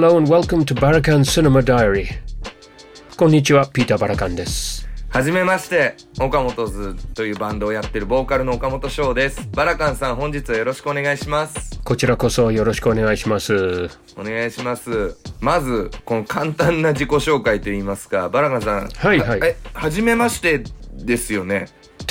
Hello and welcome to Barakan Cinema Diary. こんにちは、ピーター・バラカンです。はじめまして、岡本図というバンドをやってるボーカルの岡本翔です。バラカンさん本日はよろしくお願いします。こちらこそよろしくお願いします。お願いします。まず、この簡単な自己紹介といいますか、バラカンさん。はいはいえ、はじめましてですよね。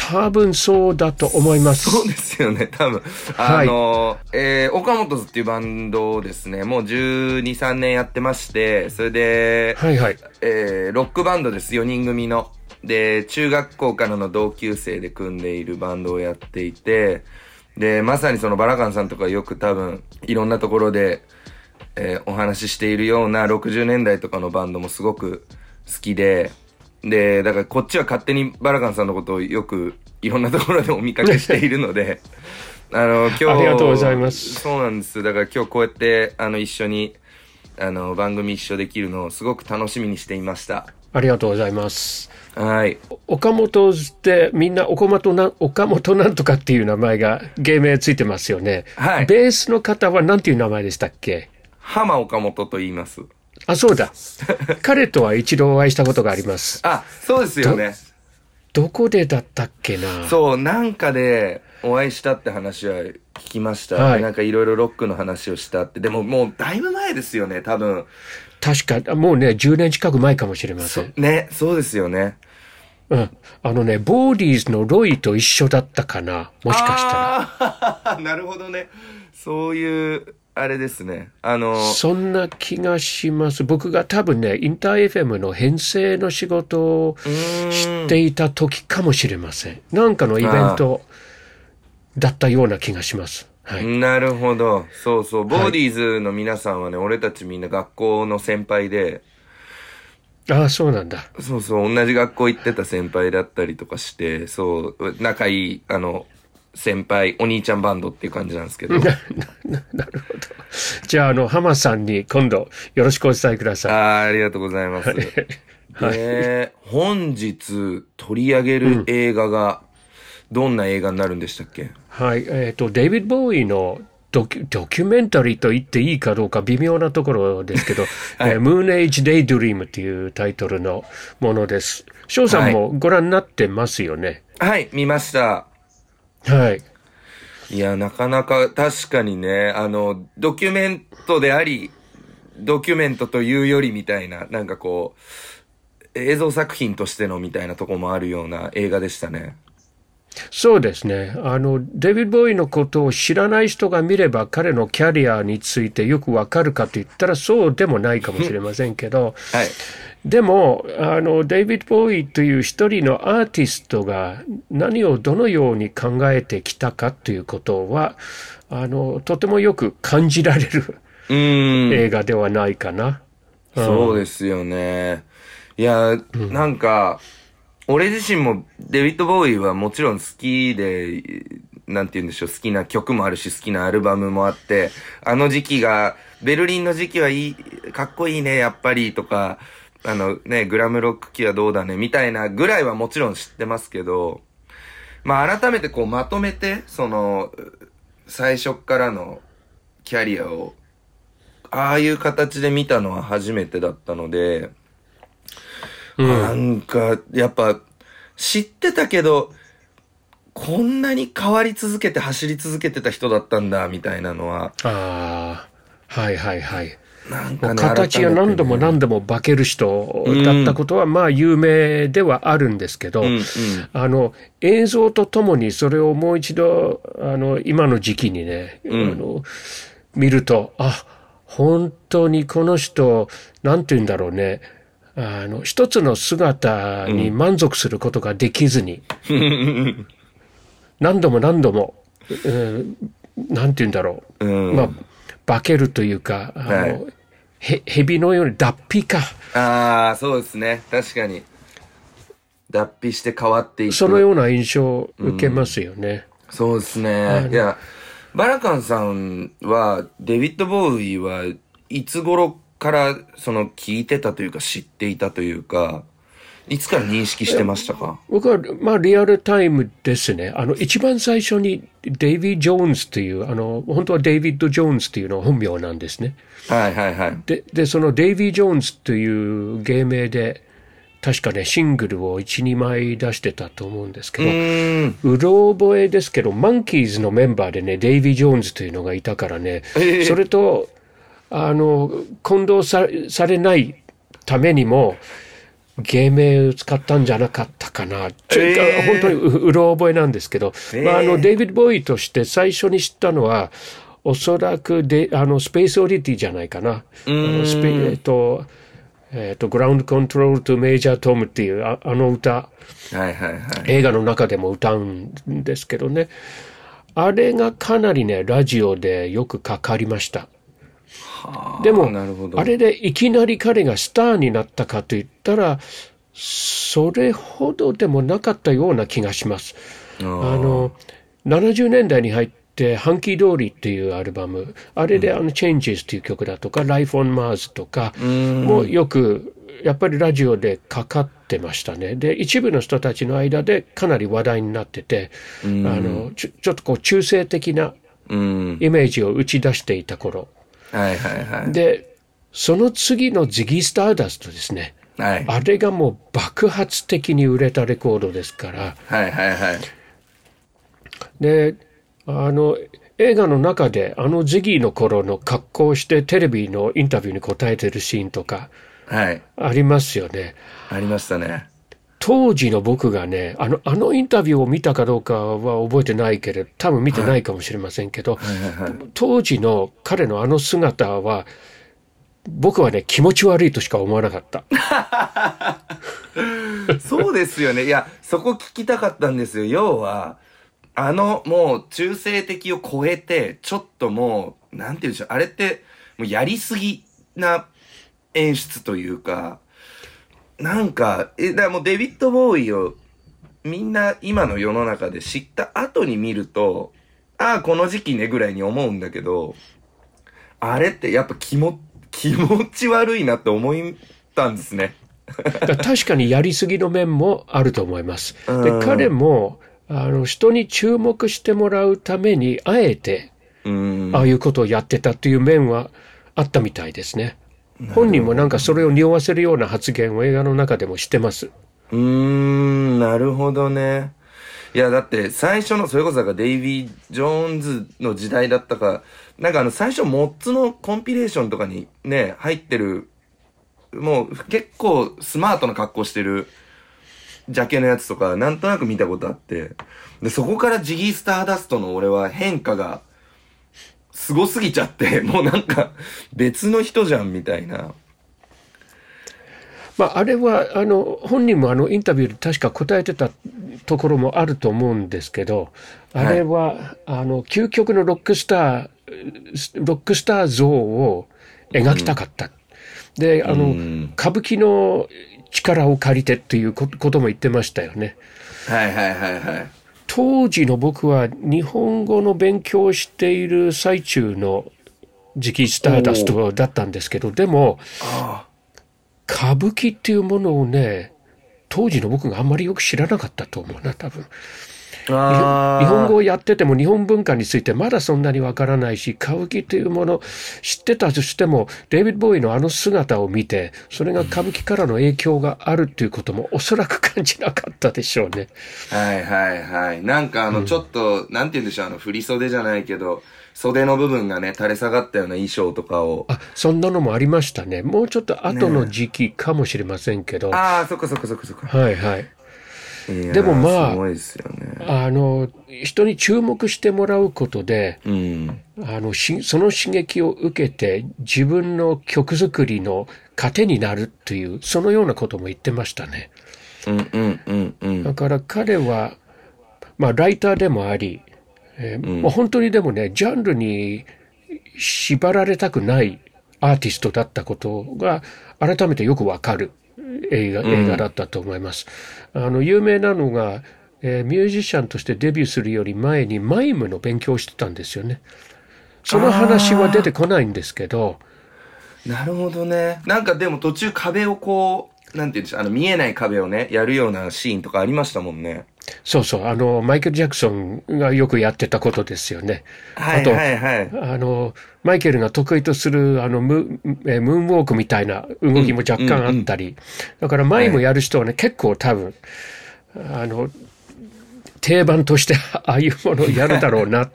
多分そうだと思います。そうですよね、多分。あの、えー、岡本図っていうバンドをですね、もう12、3年やってまして、それで、はいはい。えー、ロックバンドです、4人組の。で、中学校からの同級生で組んでいるバンドをやっていて、で、まさにそのバラカンさんとかよく多分、いろんなところで、えーお話ししているような60年代とかのバンドもすごく好きで、で、だからこっちは勝手にバラカンさんのことをよくいろんなところでお見かけしているので、あの、今日、ありがとうございますそうなんです。だから今日こうやって、あの、一緒に、あの、番組一緒できるのをすごく楽しみにしていました。ありがとうございます。はい。岡本ってみんな岡本な岡本なんとかっていう名前が芸名ついてますよね。はいベースの方は何ていう名前でしたっけ？浜岡本と言います。あ、そうだ。彼とは一度お会いしたことがあります。あ、そうですよね。どこでだったっけな？そう、なんかでお会いしたって話は聞きました。はいなんかいろいろロックの話をしたって。でももうだいぶ前ですよね、多分。確か、もうね、10年近く前かもしれません。ね、そうですよね。うん。あのね、ボーディーズのロイと一緒だったかな？もしかしたら。たら。なるほどね。そういう、あれですね。あの、そんな気がします。僕が多分ね、インター FM の編成の仕事を知っていた時かもしれません。なんかのイベントだったような気がします。はい。なるほど。そうそう。ボーディーズの皆さんはね、俺たちみんな学校の先輩で、ああ、そうなんだ。そうそう、同じ学校行ってた先輩だったりとかして、そう、仲いい、あの、先輩、お兄ちゃんバンドっていう感じなんですけど。なな なるほど。じゃあ、あの、浜さんに今度よろしくお伝えください。あーありがとうございます。で、本日取り上げる映画が、どんな映画になるんでしたっけ？はい。えっ、と、デイビッド・ボーイのドキュドキュメンタリーと言っていいかどうか微妙なところですけど、えームーン・エイジ・デイ・ドリームっていうタイトルのものです。翔さんもご覧になってますよね？はい、見ました。はい。いや、なかなか確かにね、あの、ドキュメントであり、ドキュメントというよりみたいな、なんかこう、映像作品としてのみたいなとこもあるような映画でしたね。そうですね。あの、デイビッド・ボーイのことを知らない人が見れば彼のキャリアについてよくわかるかと言ったらそうでもないかもしれませんけど、はい。でもあのデイビッド・ボーイという一人のアーティストが何をどのように考えてきたかということはあのとてもよく感じられる。映画ではないかな。そうですよね。いや、なんか、俺自身もデビッド・ボーイはもちろん好きで、なんて言うんでしょう、好きな曲もあるし、好きなアルバムもあって、あの時期が、ベルリンの時期はいい、かっこいいね、やっぱり、とか、あのね、グラムロック期はどうだね、みたいなぐらいはもちろん知ってますけど、まあ改めてこうまとめて、その、最初っからのキャリアをああいう形で見たのは初めてだったので、なんか、やっぱ、知ってたけど、こんなに変わり続けて走り続けてた人だったんだ、みたいなのは、ああはいはいはい。なんかね、形が何度も何度も化ける人だったことはまあ有名ではあるんですけど、うんうん。あの映像とともにそれをもう一度あの今の時期にね、あの見るとあ本当にこの人なんて言うんだろうね。あの一つの姿に満足することができずに、何度も何度も、うんなんて言うんだろう、うん。まあ化けるというかあの、はいへ蛇のように脱皮かああ、そうですね。確かに。脱皮して変わっていく。そのような印象を受けますよね。そうですね。いや、バラカンさんは、デビッド・ボーイはいつ頃から、その、聞いてたというか、知っていたというか、いつから認識してましたか？僕は、まあ、リアルタイムですね。あの、一番最初にデイビー・ジョーンズという、あの、本当はデイビッド・ジョーンズというのは本名なんですね。はいはいはい。で、で、そのデイビー・ジョーンズという芸名で、確かね、シングルを1、2枚出してたと思うんですけど、うろ覚えですけど、マンキーズのメンバーでね、デイビー・ジョーンズというのがいたからね、ええそれと、あの、混同さされないためにも、芸名を使ったんじゃなかったかな。ええ本当にううろ覚えなんですけど、ええまあ、あの、デイビッド・ボーイとして最初に知ったのは、おそらくで、あの、スペースオリティじゃないかな。あのスペえっと、えっと、グラウンドコントロールとメイジャートムっていうああの歌、はいはいはい。映画の中でも歌うんですけどね。あれがかなりね、ラジオでよくかかりました。でもあれでいきなり彼がスターになったかといったら、それほどでもなかったような気がします。ああの、70年代に入って、ハンキー通りっていうアルバム、あれであの、Changes っていう曲だとか、Life on Mars とか、もうよく、やっぱりラジオでかかってましたね。で、一部の人たちの間でかなり話題になってて、あの、ちょちょっとこう中性的なうん。イメージを打ち出していた頃。はいはいはい。で、その次のジギー・スターダストですね。はい。あれがもう爆発的に売れたレコードですから、はいはいはい。で、あの、映画の中であのジギーの頃の格好をしてテレビのインタビューに答えてるシーンとかはい。ありますよね。ありましたね。当時の僕がね、あの、あのインタビューを見たかどうかは覚えてないけれど、多分見てないかもしれませんけど、当時の彼のあの姿は、僕はね、気持ち悪いとしか思わなかった。そうですよね。いや、そこ聞きたかったんですよ。要は、あの、もう、中性的を超えて、ちょっともう、なんて言うんでしょう。あれって、もうやりすぎな演出というか、なんか、え、だもうデビッド・ボーイを、みんな今の世の中で知った後に見ると、ああ、この時期ねぐらいに思うんだけど、あれってやっぱ気も、気持ち悪いなって思ったんですね。確かにやりすぎの面もあると思います。でうん彼もあの人に注目してもらうためにあえてうん。ああいうことをやってたっていう面はあったみたいですね。本人もなんかそれを匂わせるような発言を映画の中でもしてます。うーん、なるほどね。いや、だって最初の、それこそなんかデイビー・ジョーンズの時代だったか、なんかあの最初モッツのコンピレーションとかにね、入ってる、もう結構スマートな格好してるジャケのやつとか、なんとなく見たことあって、で、そこからジギー・スターダストの俺は変化が、すごすぎちゃって、もうなんか別の人じゃんみたいな。まあ、あれはあの本人もあのインタビューで確か答えてたところもあると思うんですけどあれは、あの究極のロックスターロックスター像を描きたかった。であの、うん歌舞伎の力を借りてっていうこことも言ってましたよね。はいはいはいはい。当時の僕は日本語の勉強をしている最中の時期スターダストだったんですけどでもあ歌舞伎っていうものをね当時の僕があんまりよく知らなかったと思うな多分あ。日本語をやってても日本文化についてまだそんなにわからないし歌舞伎というもの知ってたとしてもデイビッド・ボーイのあの姿を見てそれが歌舞伎からの影響があるっていうこともおそらく感じなかったでしょうね。はいはいはい。なんかあの、ちょっと、なんて言うんでしょう、あの、振り袖じゃないけど、袖の部分がね、垂れ下がったような衣装とかを。あそんなのもありましたねもうちょっと後の時期かもしれませんけど、ああ、そっかそっかそっかそっか。はいはい。でもまあね。あの人に注目してもらうことでうん。あのしその刺激を受けて自分の曲作りの糧になるというそのようなことも言ってましたね。うんうんうんうん。だから彼は、まあ、ライターでもあり、えーもう本当にでもねジャンルに縛られたくないアーティストだったことが改めてよくわかる映画映画だったと思います。あの有名なのが、えーミュージシャンとしてデビューするより前にマイムの勉強をしてたんですよね。その話は出てこないんですけど、なるほどね。なんかでも途中壁をこう、なんて言うんでしょう、あの、見えない壁をね、やるようなシーンとかありましたもんね。そうそう、あの、マイケル・ジャクソンがよくやってたことですよね。はいあとはいはい。あの、マイケルが得意とする、あの、ムえームーンウォークみたいな動きも若干あったり、だから前もやる人はね、結構多分、あの、定番として ああいうものをやるだろうな、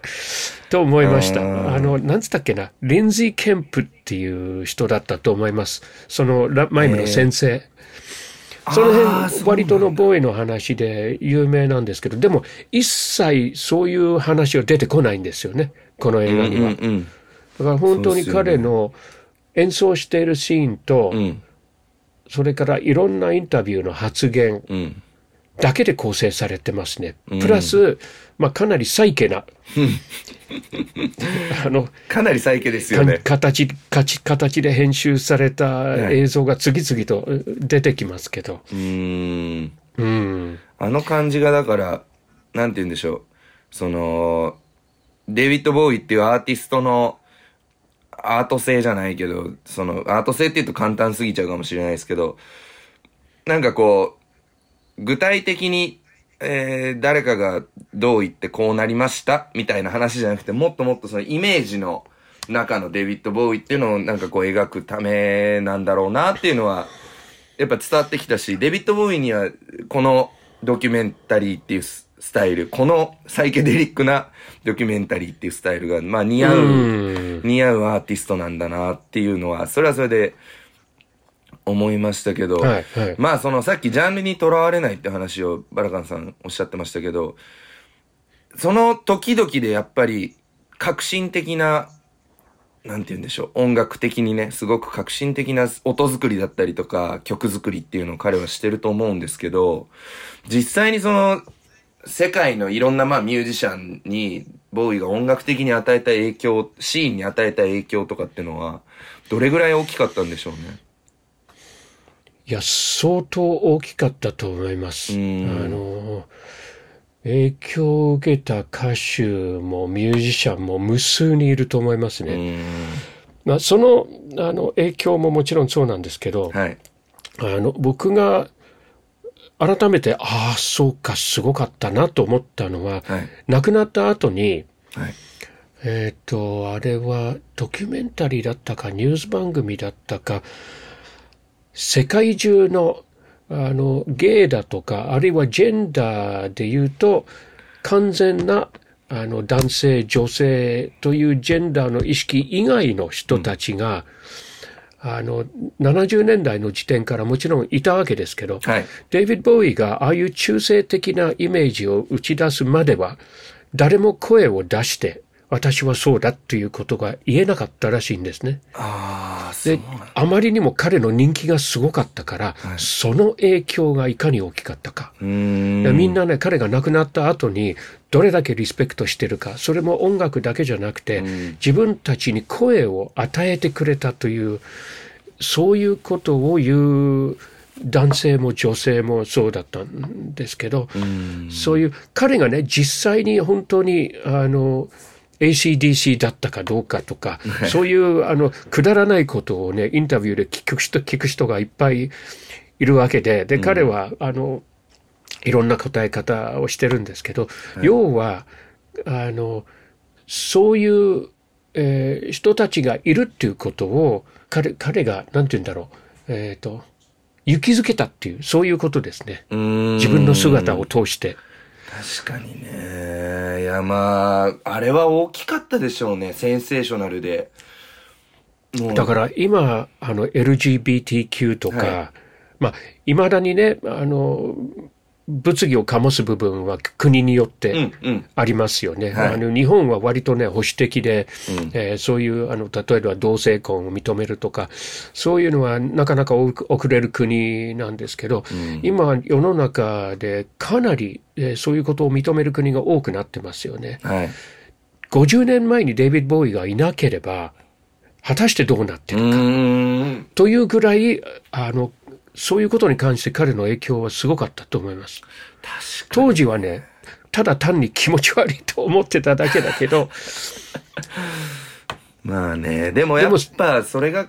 と思いました。うんあの、なんつったっけな、リンズィー・ケンプっていう人だったと思います。その、ラマイムの先生。その辺、割とのボーイの話で有名なんですけど、でも、一切そういう話は出てこないんですよね、この映画には。うんうんだから本当に彼の演奏しているシーンと、うん。うん。それからいろんなインタビューの発言うん。だけで構成されてますね。プラス、まあ、かなりサイケな、あの、かなりサイケですよね。形形形で編集されたい映像が次々と出てきますけど、うーん。うん、あの感じがだから、なんて言うんでしょう。その、デイビッド・ボーイっていうアーティストのアート性じゃないけど、その、アート性って言うと簡単すぎちゃうかもしれないですけど、なんかこう、具体的に、えー、誰かがどう言ってこうなりました？みたいな話じゃなくて、もっともっとそのイメージの中のデイビッド・ボーイっていうのをなんかこう描くためなんだろうなっていうのは、やっぱ伝わってきたし、デビッド・ボーイには、このドキュメンタリーっていうススタイル、このサイケデリックなドキュメンタリーっていうスタイルが、まあ似合う、うん。似合うアーティストなんだなっていうのは、それはそれで思いましたけど、はいはいまあそのさっきジャンルにとらわれないって話をバラカンさんおっしゃってましたけど、その時々でやっぱり革新的ななんて言うんでしょう、音楽的にね、すごく革新的な音作りだったりとか、曲作りっていうのを彼はしてると思うんですけど、実際にその、世界のいろんなまあミュージシャンに、ボーイが音楽的に与えた影響、シーンに与えた影響とかっていうのは、どれぐらい大きかったんでしょうね？いや、相当大きかったと思います。あうんの、影響を受けた歌手もミュージシャンも無数にいると思いますうね。ん。まあ、そのあの影響ももちろんそうなんですけど、はい。あの僕が改めて、ああ、そうか、すごかったなと思ったのは、はい。亡くなった後に、はい。えっ、と、あれはドキュメンタリーだったか、ニュース番組だったか、世界中の、あの、ゲイだとか、あるいはジェンダーで言うと、完全な、あの、男性、女性というジェンダーの意識以外の人たちが、あの、70年代の時点からもちろんいたわけですけど、はい。デイビッド・ボーイがああいう中性的なイメージを打ち出すまでは、誰も声を出して、私はそうだということが言えなかったらしいんですね。あであまりにも彼の人気がすごかったから、はいその影響がいかに大きかったか。みんなね、彼が亡くなった後に、どれだけリスペクトしてるか、それも音楽だけじゃなくて、うん自分たちに声を与えてくれたという、そういうことを言う男性も女性もそうだったんですけど、うん。そういう、彼がね、実際に本当に、あの、ACDC だったかどうかとか、そういう、あの、くだらないことをね、インタビューで聞く人、聞く人がいっぱいいるわけで、で、彼は、あの、いろんな答え方をしてるんですけど、要は、あの、そういう、えー人たちがいるっていうことを、彼、彼が、なんて言うんだろう、えっ、と、勇気づけたっていう、そういうことですね。自分の姿を通して。確かにね。いや、まあ、あれは大きかったでしょうね。センセーショナルで。だから今、あの LGBTQ とか、はまあ、いまだにね、あの、物議を醸す部分は国によっうてん、うん。ありますよね。はいあの日本は割とね、保守的で、うんえーそういう、あの、例えば同性婚を認めるとか、そういうのはなかなか遅遅れる国なんですけど、うん今世の中でかなり、えーそういうことを認める国が多くなってますよね。はい。50年前にデイビッド・ボーイがいなければ、果たしてどうなってうるか。というぐらい、あの、そういうことに関して彼の影響はすごかったと思います。確か当時はね、ただ単に気持ち悪いと思ってただけだけど、まあね、でもやっぱそれが、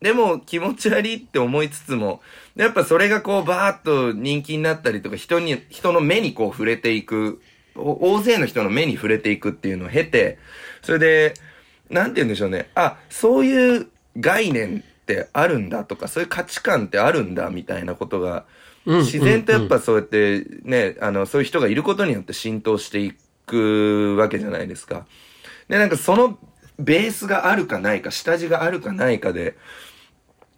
でも気持ち悪いって思いつつも、でやっぱそれがこうバーッと人気になったりとか人に、人の目にこう触れていく、お大勢の人の目に触れていくっていうのを経て、それで、なんて言うんでしょうね。あ、そういう概念ってあるんだとか、そういう価値観ってあるんだみたいなことが、自然とやっぱそうやってね、あの、そういう人がいることによって浸透していくわけじゃないですか。で、なんかそのベースがあるかないか、下地があるかないかで、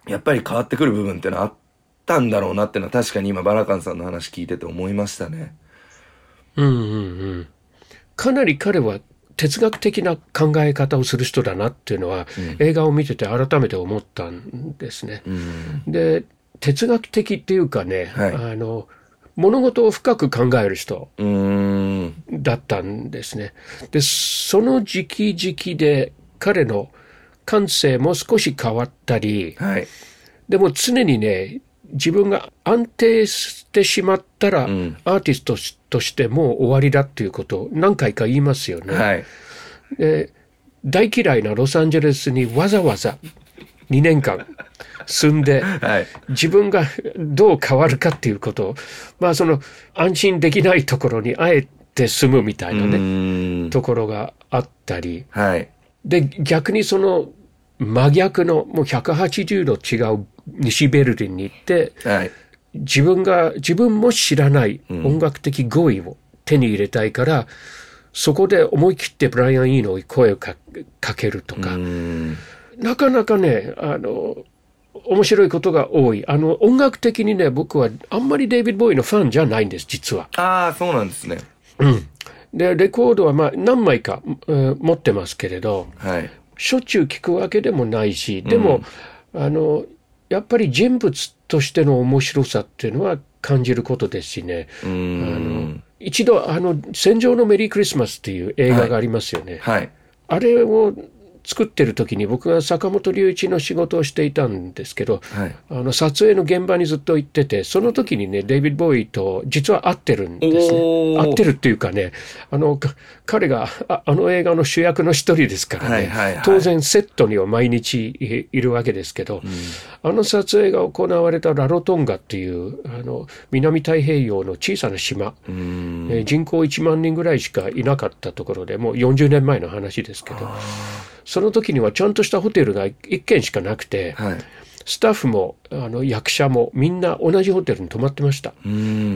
やっぱり変わってくる部分ってのはあったんだろうなってのは確かに今バラカンさんの話聞いてて思いましたね。うんうんうん。かなり彼は哲学的な考え方をする人だなっていうのは、映画を見てて改めて思ったんですね。うん。で、哲学的っていうかね、はいあの、物事を深く考える人。だったんですね。で、その時期時期で彼の感性も少し変わったり、はい。でも常にね、自分が安定してしまったら、んアーティストとしてもう終わりだっていうことを何回か言いますよね。はい。で大嫌いなロサンゼルスにわざわざ2年間住んで、はい。自分がどう変わるかっていうことを、まあその安心できないところにあえて住むみたいうなね。ところがあったり、はい。で、逆にその真逆のもう180度違う西ベルリンに行って、はい。自分が、自分も知らない音楽的語彙を手に入れたいから、そこで思い切ってブライアン・イーノに声をかかけるとか。なかなかね、あの、面白いことが多い。あの、音楽的にね、僕はあんまりデイビッド・ボーイのファンじゃないんです、実は。ああ、そうなんですね。うん。で、レコードはまあ何枚か、えー持ってますけれど、はい。しょっちゅう聞くわけでもないし、でも、あの、やっぱり人物としての面白さっていうのは感じることですしね。うーん。一度、あの、戦場のメリークリスマスっていう映画がありますよね。はい。あれを作ってる時に僕が坂本龍一の仕事をしていたんですけど、はい。あの撮影の現場にずっと行ってて、その時にね、デイビッド・ボーイと実は会ってるんですね。会ってるっていうかね、あの、か彼がああの映画の主役の一人ですからね、はいはいはい当然セットには毎日いいるわけですけど、あの撮影が行われたラロトンガっていう、あの、南太平洋の小さな島。えー人口1万人ぐらいしかいなかったところでもう40年前の話ですけど、その時にはちゃんとしたホテルが1軒しかなくて、はい。スタッフもあの役者もみんな同じホテルに泊まってました。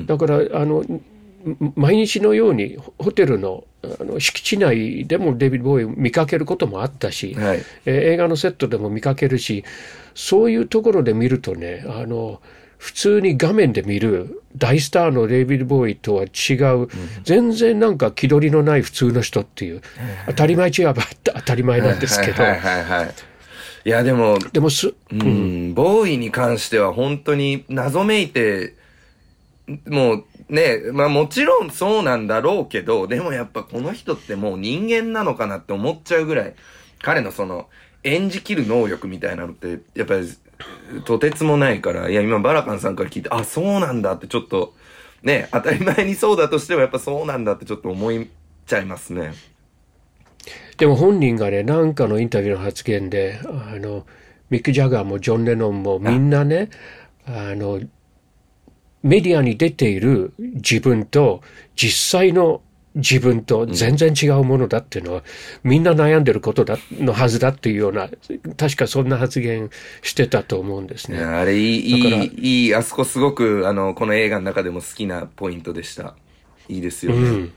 だからあのん毎日のようにホホテルのあの敷地内でもデビッド・ボーイを見かけることもあったし、はい。えー映画のセットでも見かけるしそういうところで見るとねあの普通に画面で見る大スターのデイビッド・ボーイとは違う、全然なんか気取りのない普通の人っていう当たり前違えば当たり前なんですけど、はいはいはいはい。いや、でも、でもす、うん、ボーイに関しては本当に謎めいて、もうね、まあもちろんそうなんだろうけど、でもやっぱこの人ってもう人間なのかなって思っちゃうぐらい、彼のその演じきる能力みたいなのって、やっぱりとてつもないから、いや今バラカンさんから聞いて、あ、そうなんだってちょっと、ね、当たり前にそうだとしてもやっぱそうなんだってちょっと思いちゃいますね。でも本人がね、なんかのインタビューの発言で、あの、ミック・ジャガーもジョン・レノンもみんなね、あの、メディアに出ている自分と実際の自分と全然違うものだっていうのは、みんな悩んでることだのはずだっていうような、確かそんな発言してたと思うんですね。あれいい、いい、いい、あそこすごく、あの、この映画の中でも好きなポイントでした。いいですよね。うん。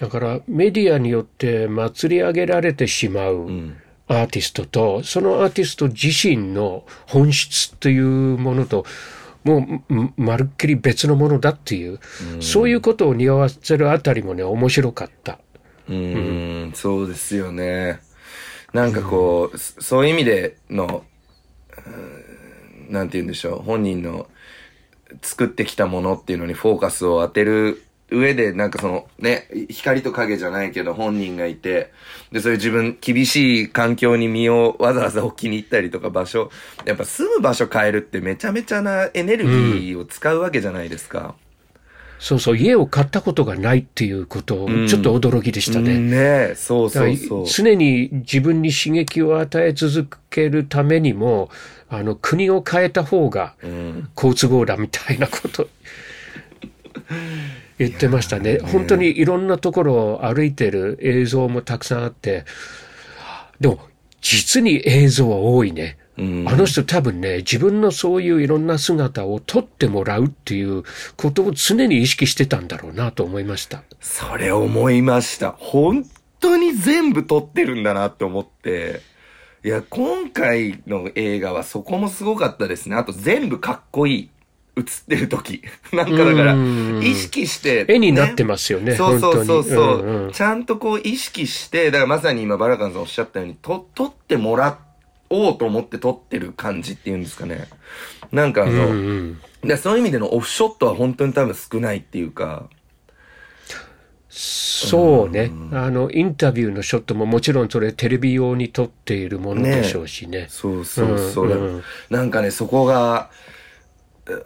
だからメディアによって祭り上げられてしまうアーティストと、そのアーティスト自身の本質というものと、もうんまるっきり別のものだっていう、そういうことを匂わせるあたりもね、面白かった。うーん、そうですよね。なんかこう、そそういう意味での、なんて言うんでしょう、本人の作ってきたものっていうのにフォーカスを当てる上で、なんかそのね、光と影じゃないけど本人がいて、で、そういう自分、厳しい環境に身をわざわざ置きに行ったりとか場所、やっぱ住む場所変えるってめちゃめちゃなエネルギーを使うわけじゃないですか。そうそう、家を買ったことがないっていうことを、ちょっと驚きでしたね。うんねそうそうそう。常に自分に刺激を与え続けるためにも、あの、国を変えた方が好都合だみたいなこと、言ってましたね。本当にいろんなところを歩いてる映像もたくさんあって、でも、実に映像は多いね。あの人多分ね、自分のそういういろんな姿を撮ってもらうっていうことを常に意識してたんだろうなと思いました。それ思いました。本当に全部撮ってるんだなって思って。いや、今回の映画はそこもすごかったですね。あと全部かっこいい。映ってる時。なんかだからうん、意識して、絵になってますよねそうそうそうそう、うんうんちゃんとこう意識して、だからまさに今バラカンさんおっしゃったように、と、撮ってもらおうと思って撮ってる感じっていうんですかね。なんかあの、うんうんでそういう意味でのオフショットは本当に多分少ないっていうか、そうね。あの、インタビューのショットももちろんそれテレビ用に撮っているものでしょうしね。そうそうそう。うんうんなんかね、そこが、え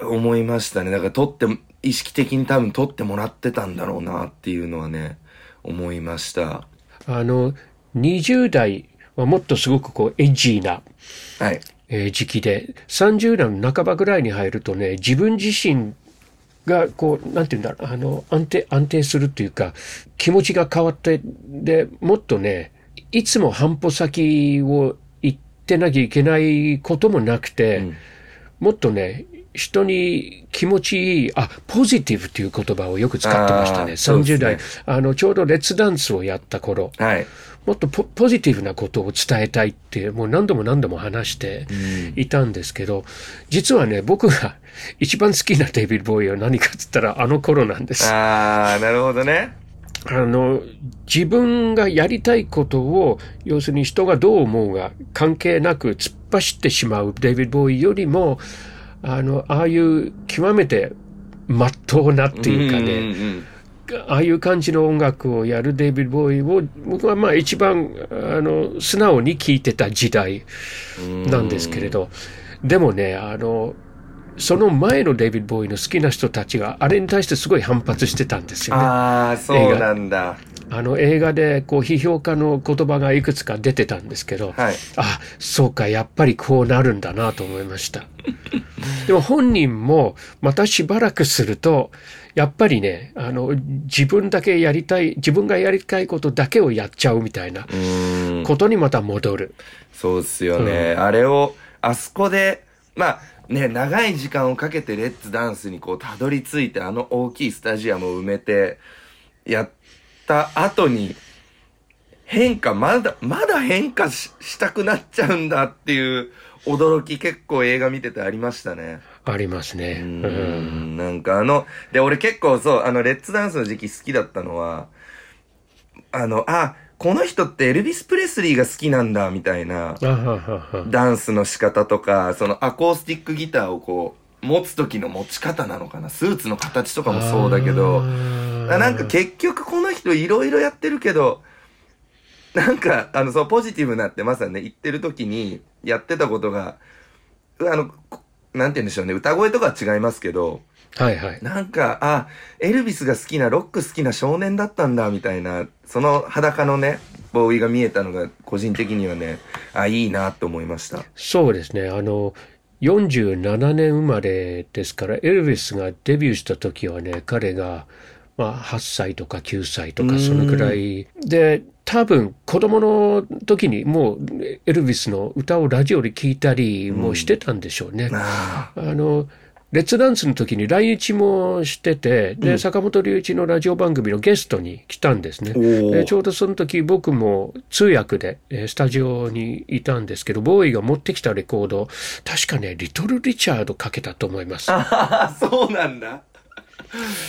思いましたね。だから撮って、意識的に多分撮ってもらってたんだろうなっていうのはね、思いました。あの、20代はもっとすごくこう、エッジーな、はい。えー時期で、30代の半ばぐらいに入るとね、自分自身がこう、なんて言うんだろう、あの、安定、安定するっていうか、気持ちが変わって、で、もっとね、いつも半歩先を行ってなきゃいけないこともなくて、もっとね、人に気持ちいい、あ、ポジティブっていう言葉をよく使ってましたね。あーそうです30ね代、あの、ちょうどレッツダンスをやった頃、はい。もっとポポジティブなことを伝えたいって、もう何度も何度も話していたんですけど、実はね、僕が 一番好きなデイビッド・ボーイは何かって言ったらあの頃なんです。あー、なるほどね。あの、自分がやりたいことを、要するに人がどう思うが関係なく突っ走ってしまうデイビッド・ボーイよりも、あの、ああいう極めて真っ当なっていうかね、んんんああいう感じの音楽をやるデイビッド・ボーイを僕はまあ一番あの素直に聴いてた時代なんですけれどでもねあのその前のデイビッド・ボーイの好きな人たちがあれに対してすごい反発してたんですよね。あー、そうなんだ。あの映画でこう批評家の言葉がいくつか出てたんですけど、はい。あそうかやっぱりこうなるんだなと思いました でも本人もまたしばらくするとやっぱりねあの自分だけやりたい自分がやりたいことだけをやっちゃうみたいな。ことにまた戻る、そうっすよね。あれを、あそこで、まあ、ね、長い時間をかけてレッツダンスにこうたどり着いてあの大きいスタジアムを埋めてやった後に変化、まだ、まだ変化ししたくなっちゃうんだっていう驚き結構映画見ててありましたね。ありますね。ううんん、なんかあの、で、俺結構そう、あの、レッツダンスの時期好きだったのは、あの、あ、この人ってエルビス・プレスリーが好きなんだ、みたいな、ダンスの仕方とか、そのアコースティックギターをこう、持つ時の持ち方なのかな。スーツの形とかもそうだけど、あなんか結局この人いろいろやってるけど、なんか、あの、そう、ポジティブなってまさにね、言ってる時にやってたことが、うあの、こなんて言うんでしょうね、歌声とかは違いますけど、はいはい。なんか、あ、エルビスが好きな、ロック好きな少年だったんだ、みたいな、その裸のね、ボーイが見えたのが、個人的にはね、あ、いいなと思いました。そうですね。あの、47年生まれですから、エルヴィスがデビューした時はね、彼が、まあ、8歳とか9歳とか、そのくらい。で、多分、子供の時にもう、エルヴィスの歌をラジオで聞いたりもしてたんでしょうね。ああの、レッツダンスの時に来日もしてて、で、坂本龍一のラジオ番組のゲストに来たんですね。ちょうどその時僕も通訳で、えースタジオにいたんですけど、ボーイが持ってきたレコード、確かね、リトル・リチャードかけたと思います。あ、そうなんだ。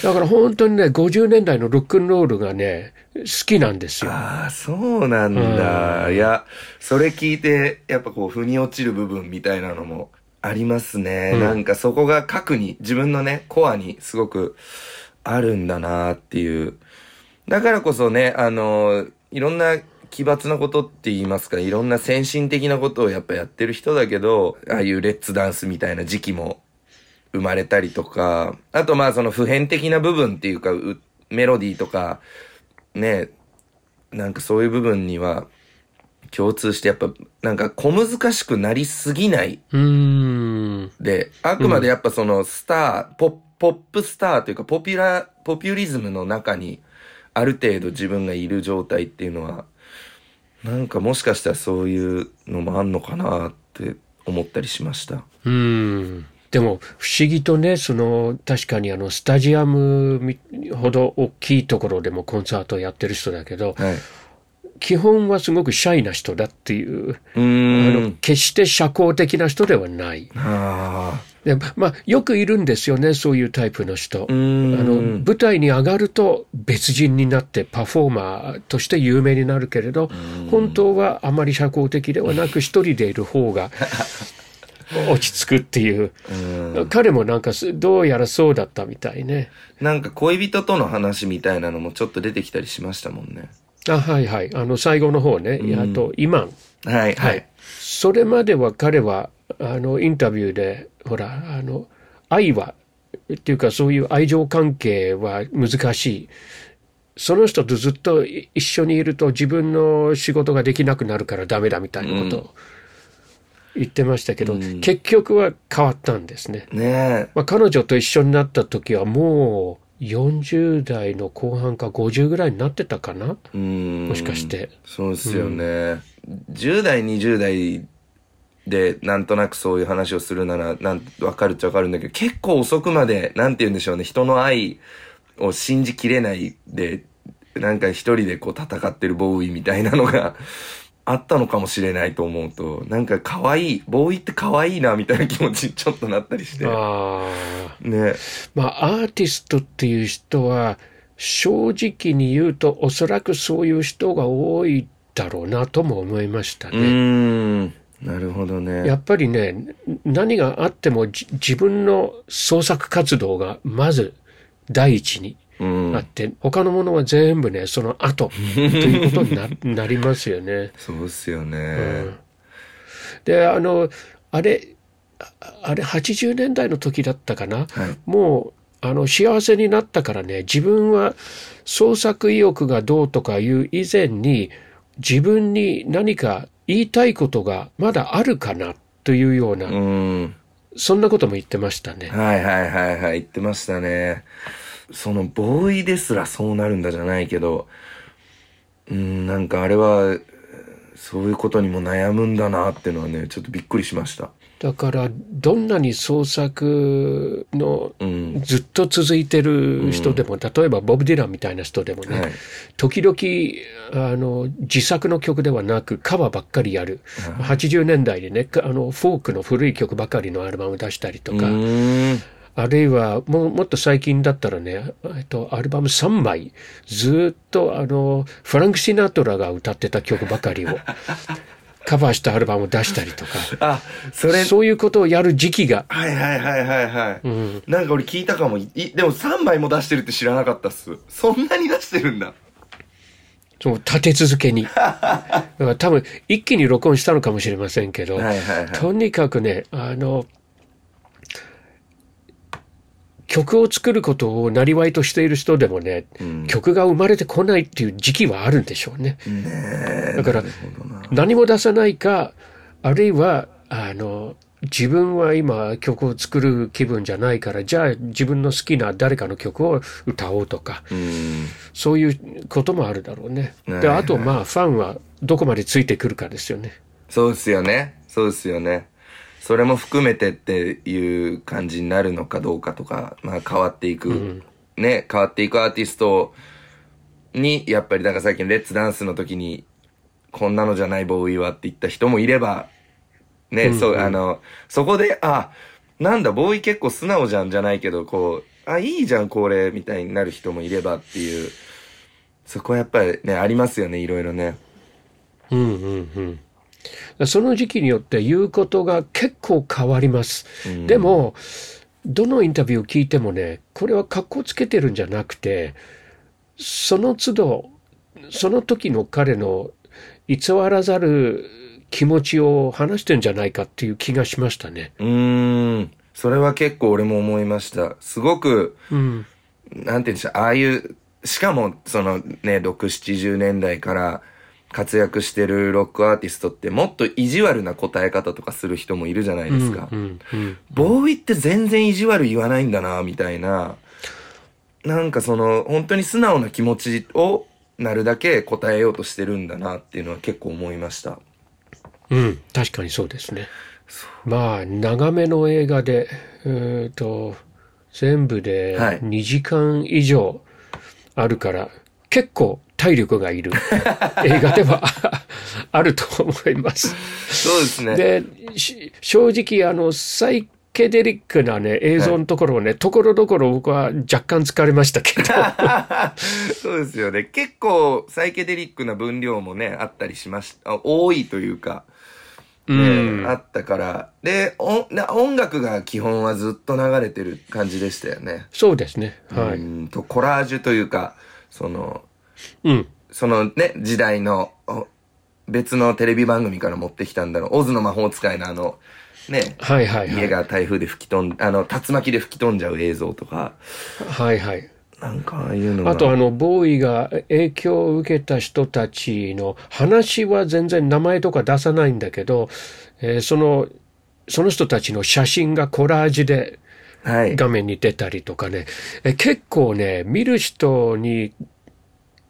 だから本当にね、50年代のロックンロールがね、好きなんですよ。ああ、そうなんだ。いや、それ聞いて、やっぱこう、腑に落ちる部分みたいなのもありますね。なんかそこが核に、自分のね、コアにすごくあるんだなっていう。だからこそね、あの、いろんな奇抜なことって言いますか、いろんな先進的なことをやっぱやってる人だけど、ああいうレッツダンスみたいな時期も生まれたりとか、あとまあその普遍的な部分っていうか、うメロディーとか、ね、なんかそういう部分には共通してやっぱなんか小難しくなりすぎないうん。で、あくまでやっぱそのスター、ポッポップスターというかポピュラー、ポピュリズムの中にある程度自分がいる状態っていうのは、なんかもしかしたらそういうのもあんのかなって思ったりしました。うん。でも不思議とね、その確かにあのスタジアムみほど大きいところでもコンサートをやってる人だけど、はい。基本はすごくシャイな人だっていう、うあ。の決して社交的な人ではない。でまあ、よくいるんですよね、そういうタイプの人。あの舞台に上がると別人になってパフォーマーとして有名になるけれど本当はあまり社交的ではなく一人でいる方が 落ち着くっていううん彼もなんかすどうやらそうだったみたいね。なんか恋人との話みたいなのもちょっと出てきたりしましたもんね。あはいはい。あの最後の方ね、あと今。はい、ははい。い。それまでは彼はあのインタビューでほらあの愛はっていうかそういう愛情関係は難しい。その人とずっとい一緒にいると自分の仕事ができなくなるからダメだみたいなことを言ってましたけど、結局は変わったんですね。ねまあ、彼女と一緒になった時はもう40代の後半か50ぐらいになってたかな？もしかして。そうですよね。10代、20代でなんとなくそういう話をするなら、なん、わかるっちゃわかるんだけど、結構遅くまで、なんて言うんでしょうね、人の愛を信じきれないで、なんか一人でこう戦ってるボーイみたいなのがあったのかもしれないと思うと、なんか可愛い、ボーイって可愛いなみたいな気持ちに ちょっとなったりして。ああね。まあ、アーティストっていう人は、正直に言うと、おそらくそういう人が多いだろうなとも思いましたね。ん。なるほどね。やっぱりね、何があってもじ自分の創作活動がまず第一にうんあ。って、他のものは全部ね、その後ということにななりますよね。そうっすよね。で、あの、あれ、ああれ80年代の時だったかな？はい。もうあの幸せになったからね自分は創作意欲がどうとかいう以前に自分に何か言いたいことがまだあるかな？というような、うん。そんなことも言ってましたね。はいはいはいはい、言ってましたね。その、ボーイですらそうなるんだじゃないけど、うん、なんかあれは、そういうことにも悩むんだなっていうのはね、ちょっとびっくりしました。だからどんなに創作のうん。ずっと続いてる人でも、例えばボブ・ディランみたいな人でもね、はい。時々あの自作の曲ではなくカバーばっかりやる、80年代でねかあのフォークの古い曲ばかりのアルバム出したりとうか。あるいはもうもっと最近だったらね、えっと、アルバム3枚ずっとあのフランク・シナトラが歌ってた曲ばかりを カバーしたアルバムを出したりとかあ、それ、そういうことをやる時期が、はいはいはいはいはい。うん、なんか俺聞いたかも。い、でも3枚も出してるって知らなかったっす。そんなに出してるんだ。その立て続けに。だから多分一気に録音したのかもしれませんけど、はいはいはい。とにかくね、あの、曲を作ることをなりわいとしている人でもね、うん曲が生まれてこないっていう時期はあるんでしょうね。ねえだから何も出さないか、あるいは、あの、自分は今曲を作る気分じゃないから、じゃあ自分の好きな誰かの曲を歌おうとか、うん。そういうこともあるだろうね。で、あとまあファンはどこまでついてくるかですよね。そうですよね。そうですよね。それも含めてっていう感じになるのかどうかとか、まあ変わっていく、ね、変わっていくアーティストに、やっぱりなんかさっきのレッツダンスの時に、こんなのじゃないボーイはって言った人もいれば、ね、そう、あの、そこで、あ、なんだ、ボーイ結構素直じゃんじゃないけど、こう、あ、いいじゃん、これ、みたいになる人もいればっていう、そこはやっぱりね、ありますよね、いろいろね。うんうんうん。その時期によって言うことが結構変わります。うんでも、どのインタビューを聞いてもね、これは格好つけてるんじゃなくて、その都度、その時の彼の偽らざる気持ちを話してんじゃないかっていう気がしましたね。うーん。それは結構俺も思いました。すごく、うん。なんて言うんでしょう、ああいう、しかも、そのね、6、70年代から活躍してるロックアーティストってもっと意地悪な答え方とかする人もいるじゃないですか。うん。うん。ボーイって全然意地悪言わないんだな、みたいな。なんかその、本当に素直な気持ちをなるだけ答えようとしてるんだなっていうのは結構思いました。うん。確かにそうですね。まあ、長めの映画で、えっと、全部ではい2時間以上あるから、結構体力がいる映画では あると思います。そうですね。で、し正直、あの、サイケデリックなね、映像のところをね、ところどころ僕は若干疲れましたけど、そうですよね。結構サイケデリックな分量もね、あったりしました。あ多いというか、うねんあったから。で音楽が基本はずっと流れてる感じでしたよね。そうですね。はうい。んと、コラージュというか、その、うん。そのね、時代のお別のテレビ番組から持ってきたんだろう。オズの魔法使いのあの、ね、はいはいはい。家が台風で吹き飛ん、あの、竜巻で吹き飛んじゃう映像とか、はいはい。なんかああいうのが。あとあの、ボーイが影響を受けた人たちの話は全然名前とか出さないんだけど、えーその、その人たちの写真がコラージュではい。画面に出たりとかね、え結構ね、見る人に、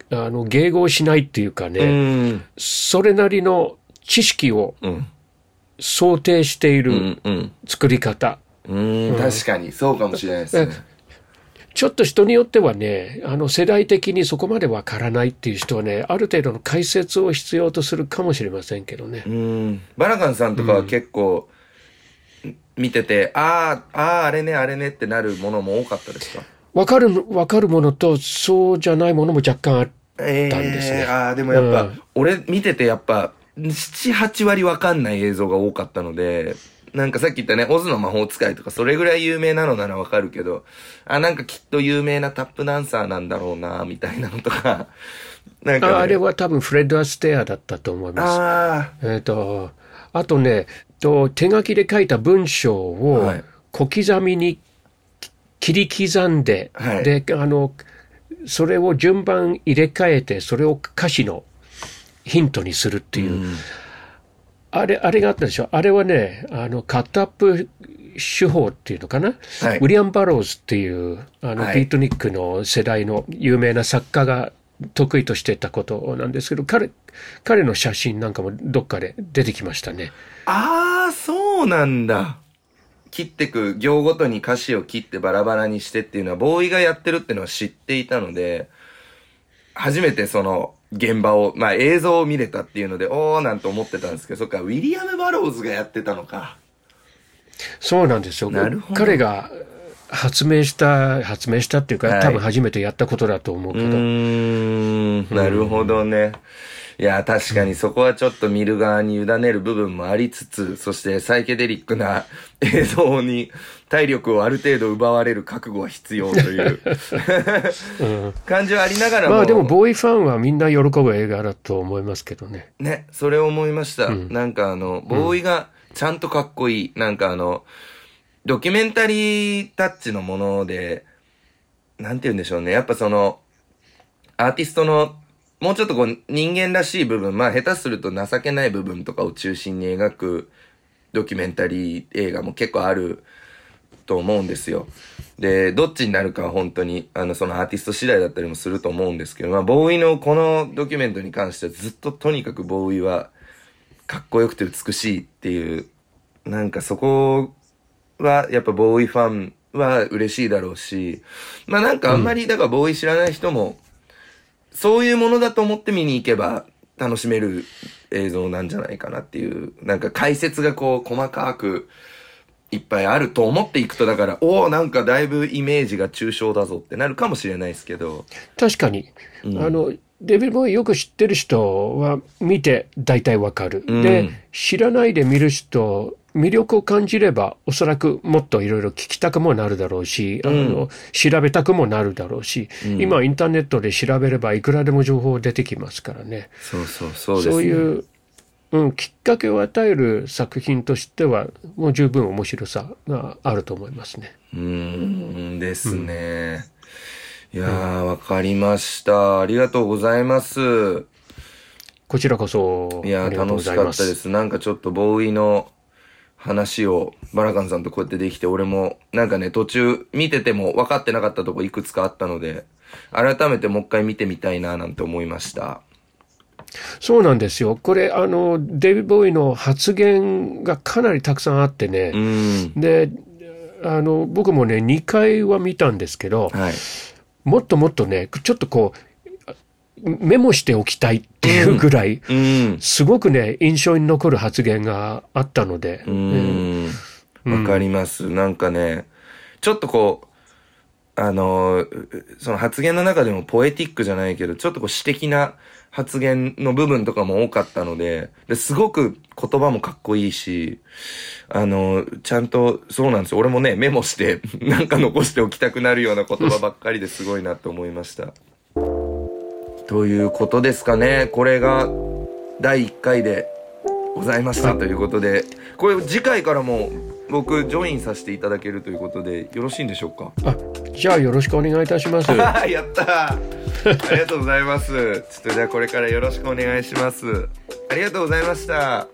あの、迎合しないっていうかうね、ん。それなりの知識をうん。想定していうるん。うん。作り方。うん。確かに、そうかもしれないですね。ちょっと人によってはね、あの世代的にそこまでわからないっていう人はね、ある程度の解説を必要とするかもしれませんけどねう。ん。バラカンさんとかは結構、見てて、ああ、ああ、あれね、あれねってなるものも多かったですか？わかる、わかるものと、そうじゃないものも若干ある。えたんですねえああ、でもやっぱ、うん。俺見ててやっぱ、7、8割わかんない映像が多かったので、なんかさっき言ったね、オズの魔法使いとか、それぐらい有名なのならわかるけど、あ、なんかきっと有名なタップダンサーなんだろうな、みたいなのとか、なんか、ね、ああれは多分フレッド・アステアだったと思います。あえっ、と、あとね、と手書きで書いた文章をはい。小刻みに切り刻んで、はい。で、あの、それを順番入れ替えて、それを歌詞のヒントにするってーいう、うん。あれ、あれがあったでしょ？あれはね、あの、カットアップ手法っていうのかな、はい。ウィリアム・バローズっていう、あの、はい。ビートニックの世代の有名な作家が得意としてたことなんですけど、彼、彼の写真なんかもどっかで出てきましたね。ああ、そうなんだ。切ってく、行ごとに歌詞を切ってバラバラにしてっていうのは、ボーイがやってるっていうのは知っていたので、初めてその、現場を、まあ映像を見れたっていうので、おーなんて思ってたんですけど、そっか、ウィリアム・バローズがやってたのか。そうなんですよ。なるほど彼が発明した、発明したっていうか、はい多分初めてやったことだと思ううけど。ーん、なるほどね。いや、確かにそこはちょっと見る側に委ねる部分もありつつ、そしてサイケデリックな 映像に体力をある程度奪われる覚悟は必要という うん感じはありながらも。まあでも、ボーイファンはみんな喜ぶ映画だと思いますけどね。ね、それを思いました。うんなんかあの、ボーイがちゃんとかっこいい。なんかあの、ドキュメンタリータッチのもので、なんて言うんでしょうね。やっぱその、アーティストの、もうちょっとこう、人間らしい部分、まあ下手すると情けない部分とかを中心に描くドキュメンタリー映画も結構あると思うんですよ。で、どっちになるかは本当に、あの、そのアーティスト次第だったりもすると思うんですけど、まあ、ボーイのこのドキュメントに関してはずっととにかくボーイは、かっこよくて美しいっていう、なんかそこは、やっぱボーイファンは嬉しいだろうし、まあなんかあんまり、だからボーイ知らない人も、そういうものだと思って見に行けば楽しめる映像なんじゃないかなっていう、なんか解説がこう細かくいっぱいあると思っていくと、だから、おおなんかだいぶイメージが抽象だぞってなるかもしれないですけど、確かに、うん。あの、デビル・ボーイよく知ってる人は見て大体わかる。うんで、知らないで見る人、魅力を感じれば、おそらくもっといろいろ聞きたくもなるだろうし、あの、調べたくもなるだろうし、うん今インターネットで調べればいくらでも情報出てきますからね。そうそうそうです、ね。そういううん、きっかけを与える作品としてはもう十分面白さがあると思いますね。うーんですね。いやー、わかりました。ありがとうございます。こちらこそいやー、楽し。かったです。なんかちょっとボーイの話をバラカンさんとこうやってできて、俺もなんかね、途中見てても分かってなかったとこいくつかあったので、改めてもう一回見てみたいななんて思いました。そうなんですよ。これあのデイビボーイの発言がかなりたくさんあってね。であの僕もね2回は見たんですけどはい。もっともっとねちょっとこうメモしておきたいっていうぐらい、うーん。すごくね印象に残る発言があったので、うーん。わかります。なんかね、ちょっとこう、あの、その発言の中でもポエティックじゃないけど、ちょっとこう詩的な発言の部分とかも多かったので、ですごく言葉もかっこいいし、あの、ちゃんと、そうなんですよ。俺もね、メモして、なんか残しておきたくなるような言葉ばっかりですごいなと思いました。ということですかね。これが第1回でございましたということで、これ次回からも僕ジョインさせていただけるということでよろしいんでしょうか？あじゃあよろしくお願いいたします。やったー。ありがとうございます。ちょっとじゃあこれからよろしくお願いします。ありがとうございました